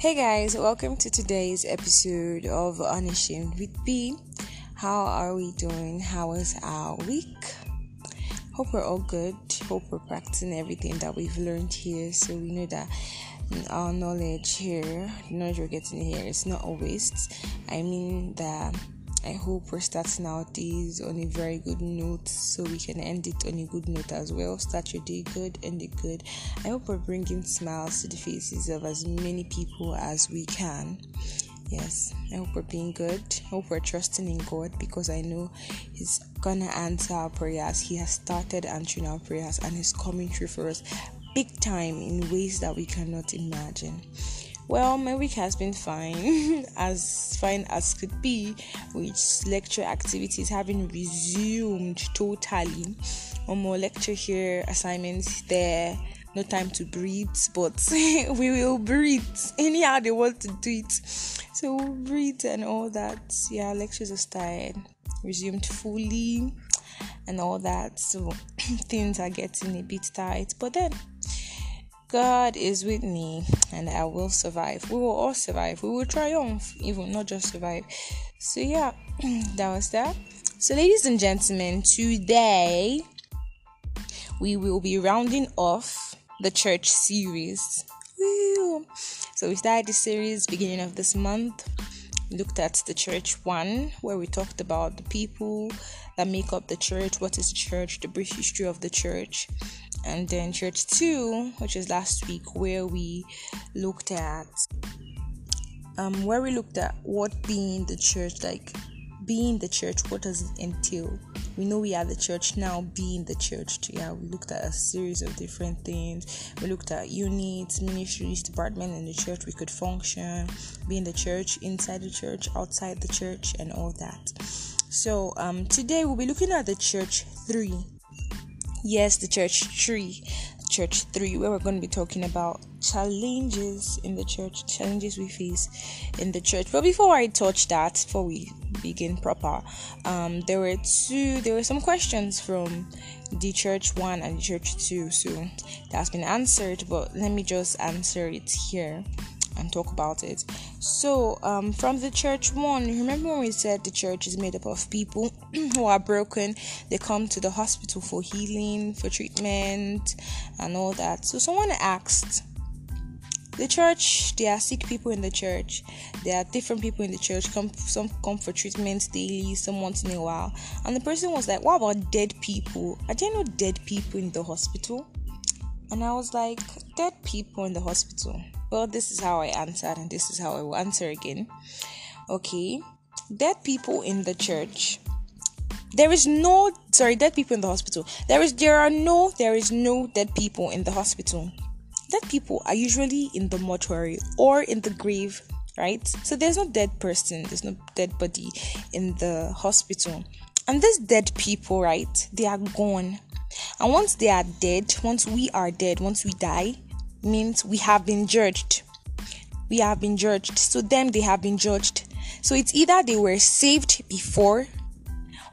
Hey guys, welcome to today's episode of Unashamed with B. How are we doing? How was our week? Hope we're all good. Hope we're practicing everything that we've learned here so we know that mm, our knowledge here, the knowledge we're getting here, is not a waste. I mean that I hope we're starting our days on a very good note so we can end it on a good note as well. Start your day good, end it good. I hope we're bringing smiles to the faces of as many people as we can. Yes, I hope we're being good. I hope we're trusting in God because I know He's gonna answer our prayers. He has started answering our prayers and He's coming through for us big time in ways that we cannot imagine. Well, my week has been fine, as fine as could be, with lecture activities having resumed totally. One more lecture here, assignments there, no time to breathe, but we will breathe anyhow they want to do it. So we'll breathe and all that. Yeah, lectures are started, resumed fully, and all that. So things are getting a bit tight, but then God is with me and I will survive. We will all survive. We will triumph, even not just survive. So, yeah, that was that. So, ladies and gentlemen, today we will be rounding off the church series. Woo! So, we started the series beginning of this month. We looked at the church one, where we talked about the people that make up the church, what is the church, the brief history of the church and then church 2 which is last week where we looked at um where we looked at what being the church like being the church what does it entail? We know we are the church now being the church. Yeah we looked at a series of different things. We looked at units ministries department in the church we could function being the church inside the church outside the church and all that. So um today we'll be looking at the church 3 Yes, the church tree, church three, where we're going to be talking about challenges in the church, challenges we face in the church. But before I touch that, before we begin proper, um, there were two, there were some questions from the church one and the church two, so that's been answered. But let me just answer it here and talk about it. So, um, from the church one, remember when we said the church is made up of people who are broken? They come to the hospital for healing, for treatment, and all that. So, someone asked, the church there are sick people in the church there are different people in the church come some come for treatment daily some once in a while and the person was like what about dead people are there no dead people in the hospital and i was like dead people in the hospital well, this is how I answered, and this is how I will answer again. Okay, dead people in the church. There is no sorry, dead people in the hospital. There is there are no there is no dead people in the hospital. Dead people are usually in the mortuary or in the grave, right? So there's no dead person, there's no dead body in the hospital. And these dead people, right? They are gone. And once they are dead, once we are dead, once we die, means we have been judged. We have been judged. So them they have been judged. So it's either they were saved before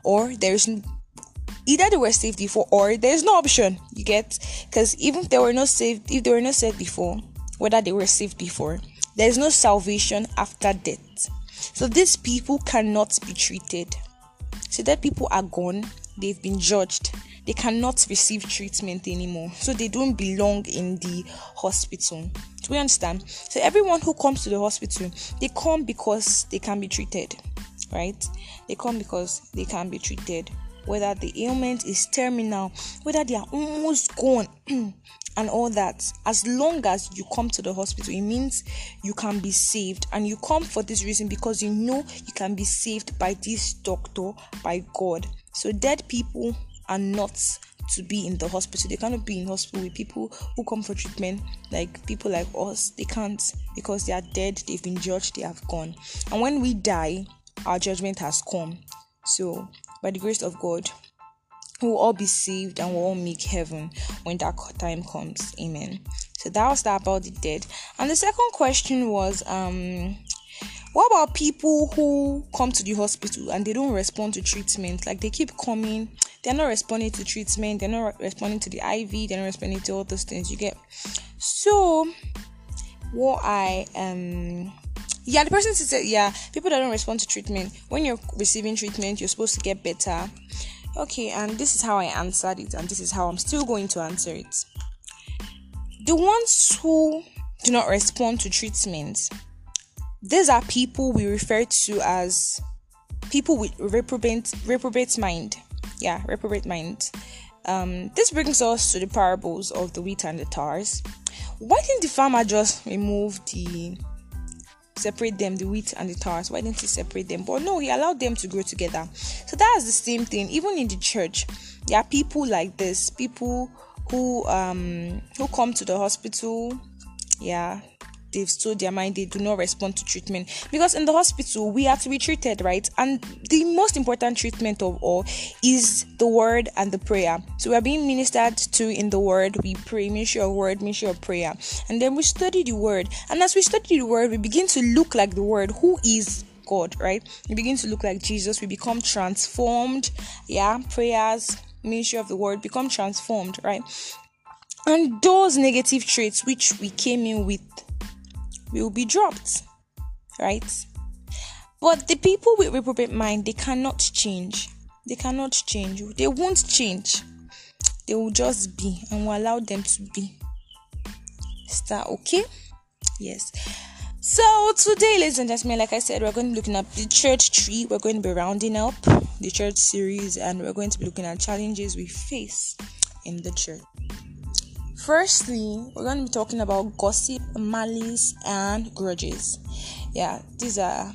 or there's either they were saved before or there's no option. You get because even if they were not saved, if they were not saved before, whether they were saved before, there's no salvation after death. So these people cannot be treated. So that people are gone, they've been judged they cannot receive treatment anymore. So they don't belong in the hospital. Do we understand? So everyone who comes to the hospital, they come because they can be treated, right? They come because they can be treated. Whether the ailment is terminal, whether they are almost gone, and all that. As long as you come to the hospital, it means you can be saved. And you come for this reason because you know you can be saved by this doctor, by God. So, dead people are not to be in the hospital. They cannot be in hospital with people who come for treatment, like people like us. They can't because they are dead, they've been judged, they have gone. And when we die, our judgment has come. So, by the grace of God, we'll all be saved and we'll all make heaven when that time comes. Amen. So that was that about the dead. And the second question was um what about people who come to the hospital and they don't respond to treatment? Like they keep coming, they're not responding to treatment, they're not responding to the IV, they're not responding to all those things you get. So what I um yeah the person said yeah people that don't respond to treatment when you're receiving treatment you're supposed to get better okay and this is how I answered it and this is how I'm still going to answer it the ones who do not respond to treatment these are people we refer to as people with reprobate reprobate mind yeah reprobate mind. Um, this brings us to the parables of the wheat and the tares. Why didn't the farmer just remove the separate them the wheat and the tares? Why didn't he separate them? But no he allowed them to grow together. So that's the same thing. Even in the church there are people like this. People who um who come to the hospital yeah they've told their mind they do not respond to treatment because in the hospital we have to be treated right and the most important treatment of all is the word and the prayer so we are being ministered to in the word we pray ministry of word ministry of prayer and then we study the word and as we study the word we begin to look like the word who is God, right? We begin to look like Jesus. We become transformed. Yeah, prayers, ministry of the word become transformed, right? And those negative traits which we came in with will be dropped, right? But the people with reprobate mind, they cannot change. They cannot change. They won't change. They will just be, and we'll allow them to be. Is that okay? Yes. So today, ladies and gentlemen, like I said, we're going to be looking at the church tree. We're going to be rounding up the church series, and we're going to be looking at challenges we face in the church. Firstly, we're going to be talking about gossip, malice, and grudges. Yeah, these are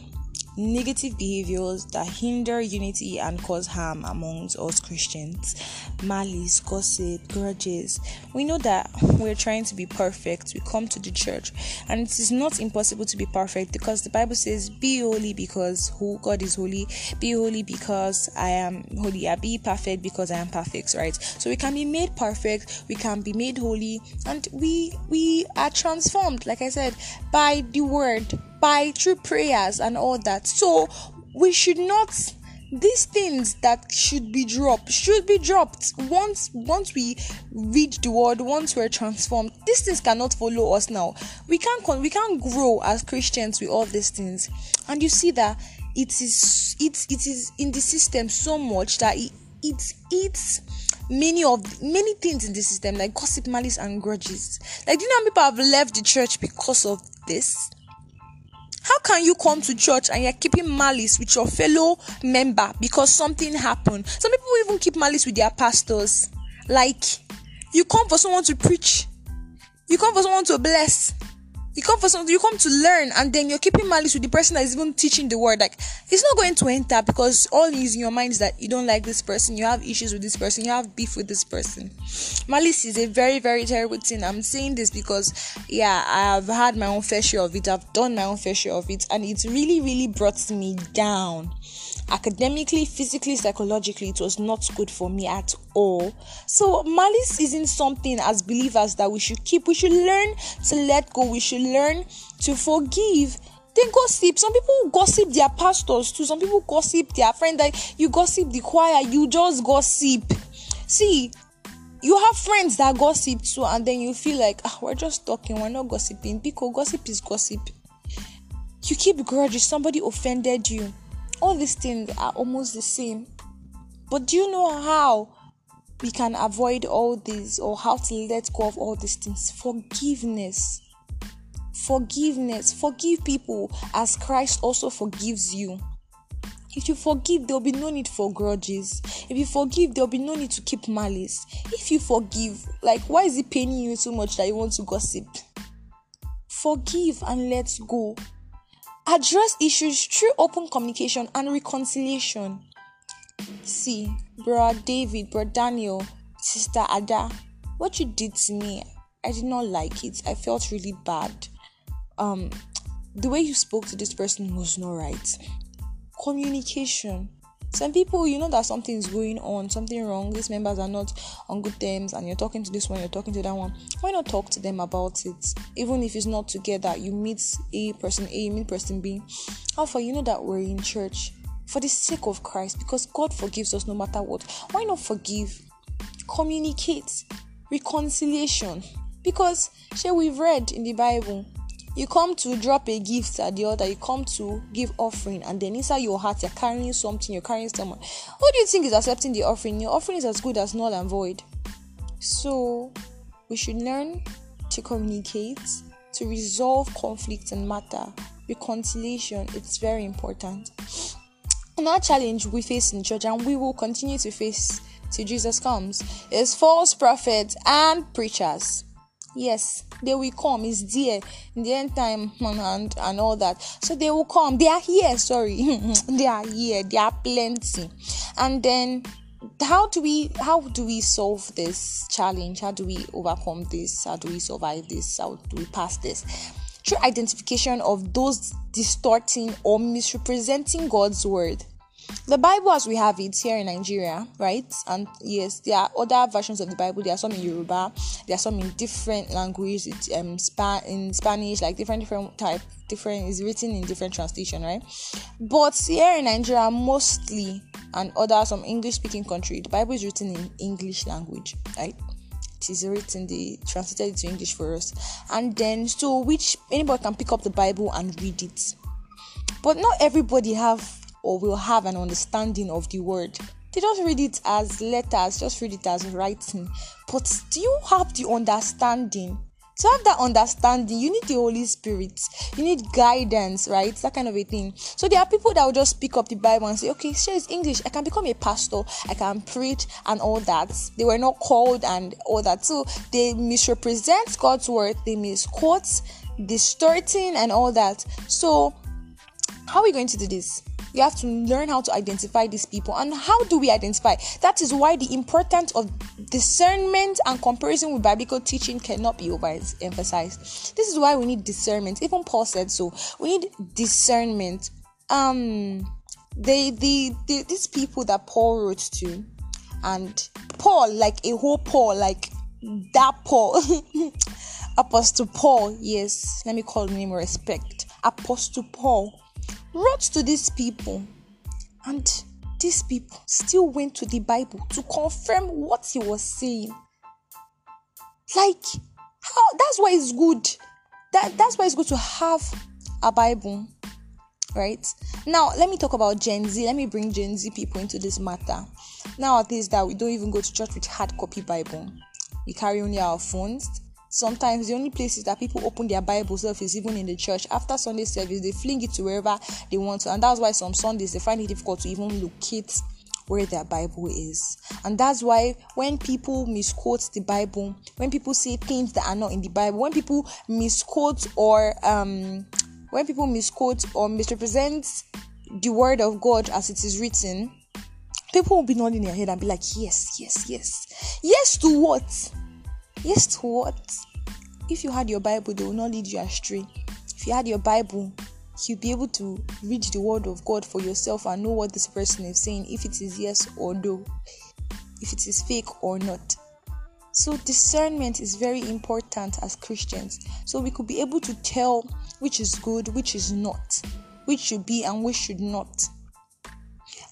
negative behaviors that hinder unity and cause harm amongst us Christians. Malice, gossip, grudges. We know that we're trying to be perfect. We come to the church, and it is not impossible to be perfect because the Bible says, Be holy because who God is holy, be holy because I am holy, I be perfect because I am perfect, right? So we can be made perfect, we can be made holy, and we we are transformed, like I said, by the word by through prayers and all that. So we should not these things that should be dropped should be dropped once once we read the word once we're transformed. These things cannot follow us now. We can't we can't grow as christians with all these things. And you see that it is it, it is in the system so much that it, it eats many of many things in the system like gossip malice and grudges. Like do you know how people have left the church because of this how can you come to church and you're keeping malice with your fellow member because something happened? Some people even keep malice with their pastors. Like, you come for someone to preach, you come for someone to bless, you come for something, you come to learn, and then you're keeping malice with the person that is even teaching the word. Like, it's not going to enter because all is in your mind is that you don't like this person, you have issues with this person, you have beef with this person. Malice is a very, very terrible thing. I'm saying this because, yeah, I have had my own fair share of it, I've done my own fair share of it, and it's really, really brought me down academically, physically, psychologically, it was not good for me at all. So, malice isn't something as believers that we should keep. We should learn to let go, we should learn to forgive. Then gossip. Some people gossip their pastors too. Some people gossip their friend. That you gossip the choir, you just gossip. See, you have friends that gossip too, and then you feel like ah, we're just talking, we're not gossiping. Because gossip is gossip. You keep grudges. Somebody offended you all these things are almost the same. But do you know how we can avoid all these or how to let go of all these things? Forgiveness. Forgiveness. Forgive people as Christ also forgives you. If you forgive, there'll be no need for grudges. If you forgive, there'll be no need to keep malice. If you forgive, like, why is it paining you so much that you want to gossip? Forgive and let go. Address issues through open communication and reconciliation. See, bro David, bro Daniel, sister Ada, what you did to me, I did not like it. I felt really bad. Um, the way you spoke to this person was not right. Communication some people you know that something is going on something wrong. These members are not on good terms and you're talking to this one you're talking to that one. Why not talk to them about it? Even if it's not together you meet a person a you meet person b. Alpha you know that we're in church? For the sake of christ because god forgives us no matter what. Why not forgive? Communicate. Reconciliation. Because share we've read in the bible you come to drop a gift at the altar, you come to give offering, and then inside your heart you're carrying something, you're carrying someone. Who do you think is accepting the offering? Your offering is as good as null and void. So we should learn to communicate, to resolve conflict and matter. Reconciliation, it's very important. Another challenge we face in church and we will continue to face till Jesus comes is false prophets and preachers. Yes, they will come. It's there in the end time and, and all that. So they will come. They are here. Sorry, they are here. They are plenty. And then, how do we how do we solve this challenge? How do we overcome this? How do we survive this? How do we pass this? Through identification of those distorting or misrepresenting God's word the Bible as we have it here in Nigeria, right? And yes, there are other versions of the Bible. There are some in Yoruba, there are some in different languages, um, in Spanish, like different different type, different is written in different translation, right? But here in Nigeria, mostly and other some English speaking country, the Bible is written in English language, right? It is written, they translated it to English for us, and then so which anybody can pick up the Bible and read it. But not everybody have or will have an understanding of the word. They just read it as letters, just read it as writing. But do you have the understanding? To have that understanding, you need the Holy Spirit. You need guidance, right? That kind of a thing. So there are people that will just pick up the Bible and say, okay, share is English. I can become a pastor. I can preach and all that. They were not called and all that. So they misrepresent God's word. They misquote, distorting and all that. So how are we going to do this? We have to learn how to identify these people. And how do we identify? That is why the importance of discernment and comparison with biblical teaching cannot be overemphasized. This is why we need discernment. Even Paul said so. We need discernment. Um, they, the, the these people that Paul wrote to, and Paul, like a whole Paul, like that Paul, Apostle Paul. Yes, let me call him respect. Apostle Paul wrote to these people, and these people still went to the Bible to confirm what he was saying. Like, how that's why it's good. That that's why it's good to have a Bible. Right now, let me talk about Gen Z. Let me bring Gen Z people into this matter. Nowadays, that we don't even go to church with hard copy Bible, we carry only our phones sometimes the only places that people open their bible self is even in the church. After sunday service they fling it to wherever they want to. And that's why some sundays they find it difficult to even locate where their bible is. And that's why when people misquote the bible when people say things that are not in the bible when people misquote or um when people misquote or misrepresent the word of god as it is written people will be nodding their head and be like yes yes yes. Yes to what Yes, what? If you had your Bible, they will not lead you astray. If you had your Bible, you'll be able to read the word of God for yourself and know what this person is saying, if it is yes or no, if it is fake or not. So, discernment is very important as Christians. So, we could be able to tell which is good, which is not, which should be, and which should not.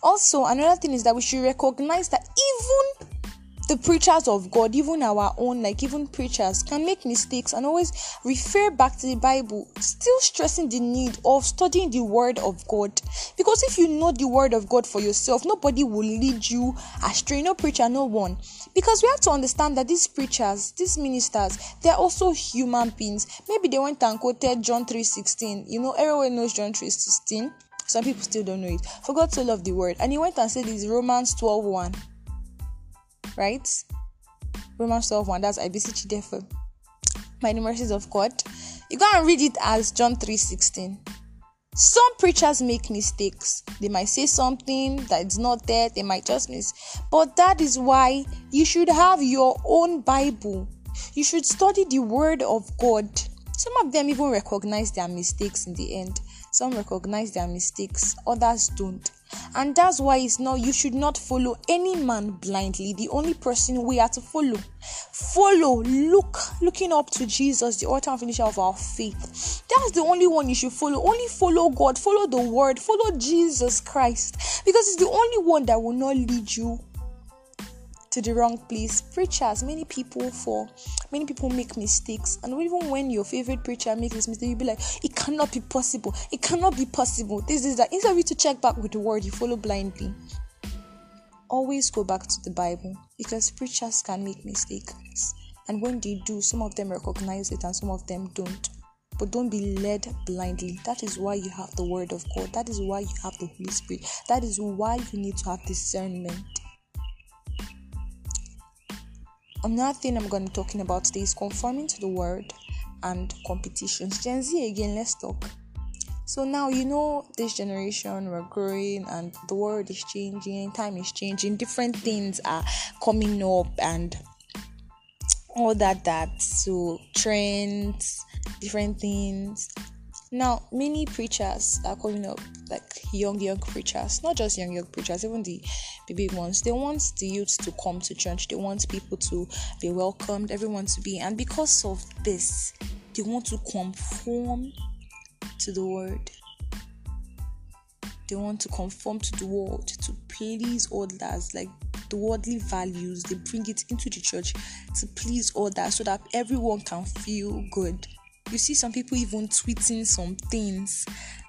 Also, another thing is that we should recognize that even the preachers of God, even our own, like even preachers, can make mistakes and always refer back to the Bible, still stressing the need of studying the Word of God. Because if you know the Word of God for yourself, nobody will lead you astray, no preacher, no one. Because we have to understand that these preachers, these ministers, they're also human beings. Maybe they went and quoted John 3:16. You know, everyone knows John 3:16. Some people still don't know it. For God so loved the word. And he went and said it's Romans 12 1 right? Romans 12 1. That's I beseech you, therefore, by the mercies of God. You go and read it as John 3 16. Some preachers make mistakes. They might say something that is not there, they might just miss. But that is why you should have your own Bible. You should study the Word of God. Some of them even recognize their mistakes in the end. Some recognize their mistakes, others don't. And that's why it's not you should not follow any man blindly. The only person we are to follow. Follow, look, looking up to Jesus, the author and finisher of our faith. That's the only one you should follow. Only follow God, follow the word, follow Jesus Christ. Because it's the only one that will not lead you to the wrong place. Preachers, many people for many people make mistakes, and even when your favorite preacher makes this mistake, you'll be like, "It cannot be possible. It cannot be possible." This is that. Instead of you to check back with the word, you follow blindly. Always go back to the Bible because preachers can make mistakes, and when they do, some of them recognize it and some of them don't. But don't be led blindly. That is why you have the Word of God. That is why you have the Holy Spirit. That is why you need to have discernment. Another thing I'm going to be talking about today is conforming to the world and competitions. Gen Z again, let's talk. So now you know this generation we're growing and the world is changing, time is changing, different things are coming up and all that that so trends different things. Now, many preachers are coming up, like young, young preachers, not just young, young preachers, even the, big ones. They want the youth to come to church, they want people to be welcomed, everyone to be, and because of this, they want to conform to the word. They want to conform to the world to please others, like the worldly values. They bring it into the church to please others so that everyone can feel good you see some people even tweeting some things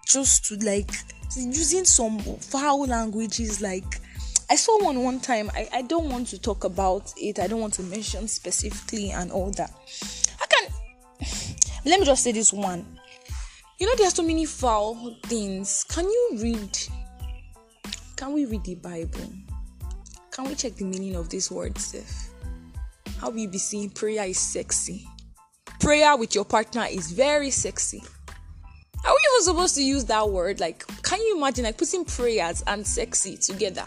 just to like using some foul languages like I saw one one time. I, I don't want to talk about it. I don't want to mention specifically and all that. I can let me just say this one. You know, there are so many foul things. Can you read? Can we read the Bible? Can we check the meaning of this word, Seth? How you be seeing prayer is sexy? Prayer with your partner is very sexy. Are we even supposed to use that word? Like, can you imagine like putting prayers and sexy together?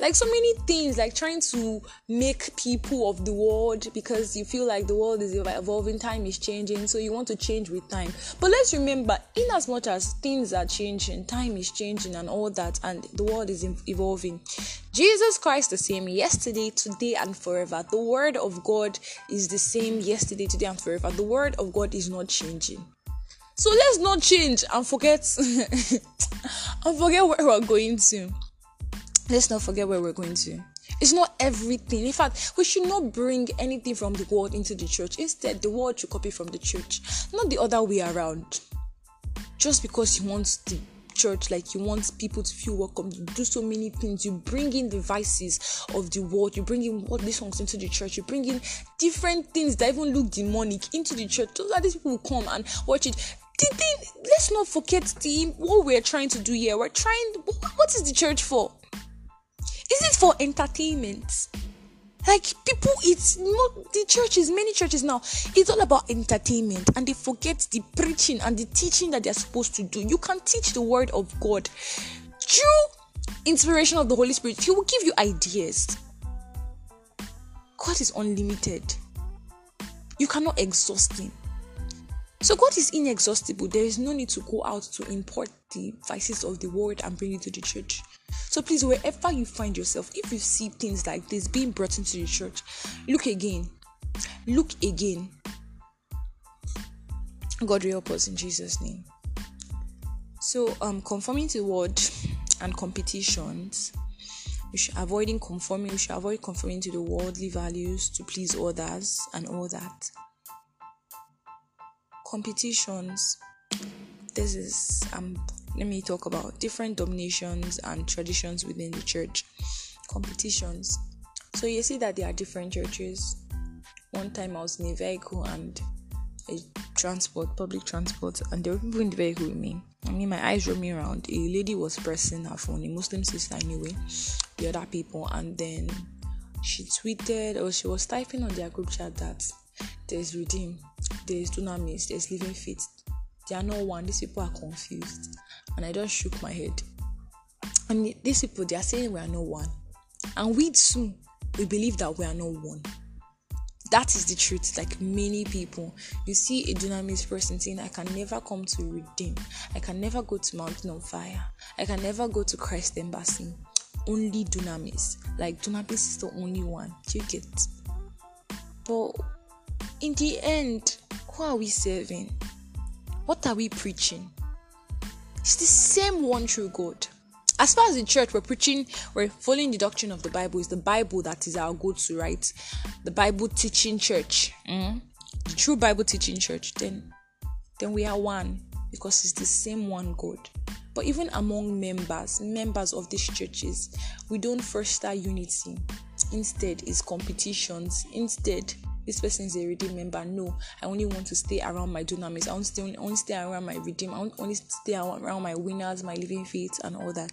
Like so many things like trying to make people of the world because you feel like the world is evolving time is changing so you want to change with time. But let's remember in as much as things are changing time is changing and all that and the world is evolving jesus christ the same yesterday today and forever. The word of god is the same yesterday today and forever. The word of god is not changing. So let's not change and forget and forget where we're going to let's not forget where we're going to. It's not everything. In fact, we should not bring anything from the world into the church. Instead, the world should copy from the church, not the other way around. Just because you want the church, like you want people to feel welcome, you do so many things. You bring in the vices of the world, you bring in worldly songs into the church, you bring in different things that even look demonic into the church so that these people will come and watch it thing let's not forget the what we're trying to do here we're trying what is the church for is it for entertainment? Like people, it's not the churches, many churches now, it's all about entertainment and they forget the preaching and the teaching that they're supposed to do. You can teach the word of God through inspiration of the Holy Spirit, He will give you ideas. God is unlimited, you cannot exhaust Him. So God is inexhaustible. There is no need to go out to import the vices of the world and bring it to the church. So please, wherever you find yourself, if you see things like this being brought into the church, look again. Look again. God will help us in Jesus' name. So, um, conforming to the word and competitions, you should avoiding conforming. You should avoid conforming to the worldly values to please others and all that. Competitions. This is um let me talk about different dominations and traditions within the church. Competitions. So you see that there are different churches. One time i was in a vehicle and a transport public transport and there were people in the vehicle with me. I mean my eyes roaming around. A lady was pressing her phone. A muslim sister anyway. The other people. And then she tweeted or she was typing on their group chat that there's redeem there's dunamis there's living faith they are not one. These people are confused and I just shook my head. And these people, they are saying we are not one. And we too, we believe that we are not one. That is the truth. Like many people, you see a dunamis person saying, I can never come to redeem. I can never go to Mountain of Fire. I can never go to Christ Embassy. Only dunamis. Like dunamis is the only one. Do you get? But in the end, who are we serving? What are we preaching? It's the same one true God. as far as the church we're preaching we're following the doctrine of the bible. Is the bible that is our go-to right? The bible teaching church. Mm? the true bible teaching church. Then then we are one because it's the same one god. But even among members members of these churches we don't foster unity. Instead it's competitions. Instead this person is a redeem member. No, I only want to stay around my dunamis. I want to stay, only stay around my redeem. I want only stay around my winners, my living faith, and all that.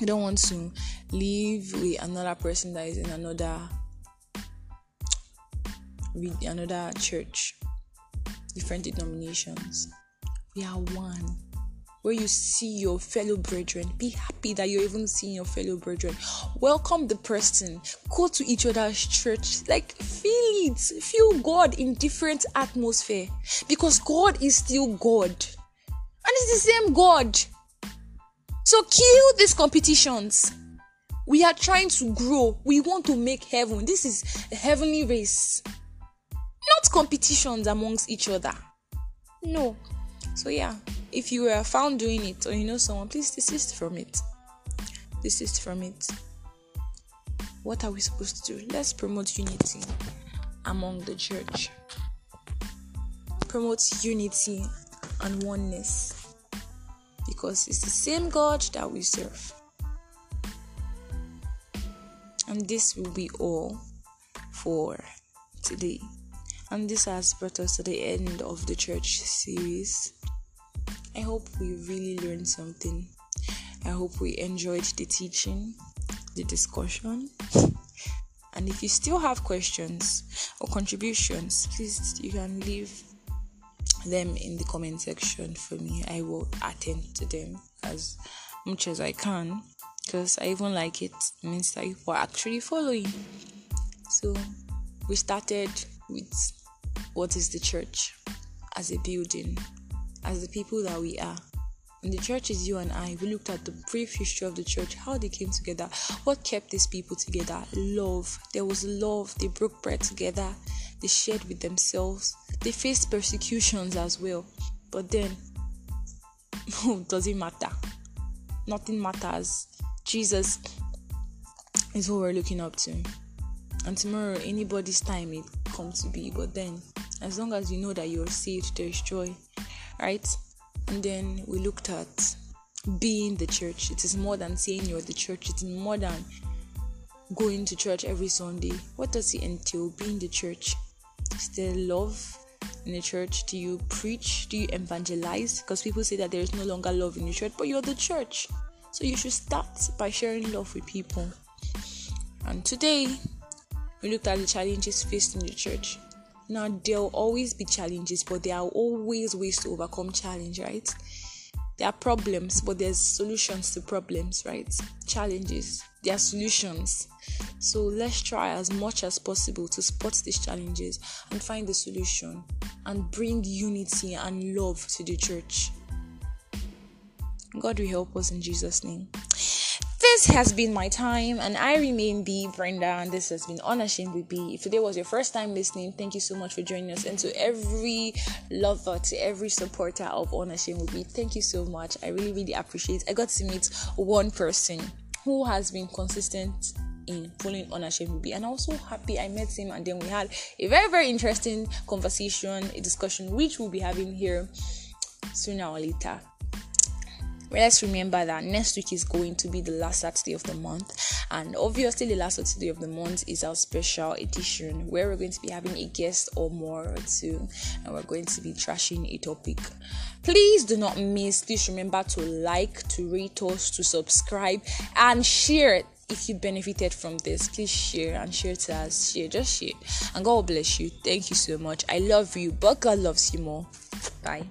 I don't want to live with another person that is in another with another church, different denominations. We are one where you see your fellow brethren. Be happy that you're even seeing your fellow brethren. Welcome the person. Go to each other's church. Like feel it. Feel God in different atmosphere. Because God is still God. And it's the same God. So kill these competitions. We are trying to grow. We want to make heaven. This is a heavenly race. Not competitions amongst each other. No. So yeah if you were found doing it or you know someone, please desist from it. Desist from it. What are we supposed to do? Let's promote unity among the church. Promote unity and oneness because it's the same God that we serve. And this will be all for today. And this has brought us to the end of the church series. I hope we really learned something. I hope we enjoyed the teaching, the discussion. And if you still have questions or contributions, please you can leave them in the comment section for me. I will attend to them as much as I can because I even like it. it means that you are actually following. So we started with what is the church as a building as the people that we are. And the church is you and I. We looked at the brief history of the church, how they came together, what kept these people together. Love. There was love. They broke bread together. They shared with themselves. They faced persecutions as well. But then, oh, does it matter? Nothing matters. Jesus is what we're looking up to. And tomorrow, anybody's time it comes to be. But then, as long as you know that you're saved, there's joy right? And then we looked at being the church. It is more than saying you're the church, it's more than going to church every Sunday. What does it entail being the church? Is there love in the church? Do you preach? Do you evangelize? Because people say that there is no longer love in the church, but you're the church. So you should start by sharing love with people. And today, we looked at the challenges faced in the church. Now, there'll always be challenges, but there are always ways to overcome challenge, right? There are problems, but there's solutions to problems, right? Challenges, there are solutions. So let's try as much as possible to spot these challenges and find the solution and bring unity and love to the church. God will help us in Jesus' name this has been my time, and I remain B Brenda, and this has been Unashamed with B. If today was your first time listening, thank you so much for joining us, and to every lover, to every supporter of Unashamed with B, thank you so much. I really, really appreciate. I got to meet one person who has been consistent in following Unashamed with B, and I'm so happy I met him, and then we had a very, very interesting conversation, a discussion, which we'll be having here sooner or later let's remember that next week is going to be the last Saturday of the month, and obviously, the last Saturday of the month is our special edition where we're going to be having a guest or more or two, and we're going to be trashing a topic. Please do not miss, please remember to like, to rate us, to subscribe, and share it if you benefited from this, please share and share to us. Share, just share. And God bless you. Thank you so much. I love you, but God loves you more. Bye.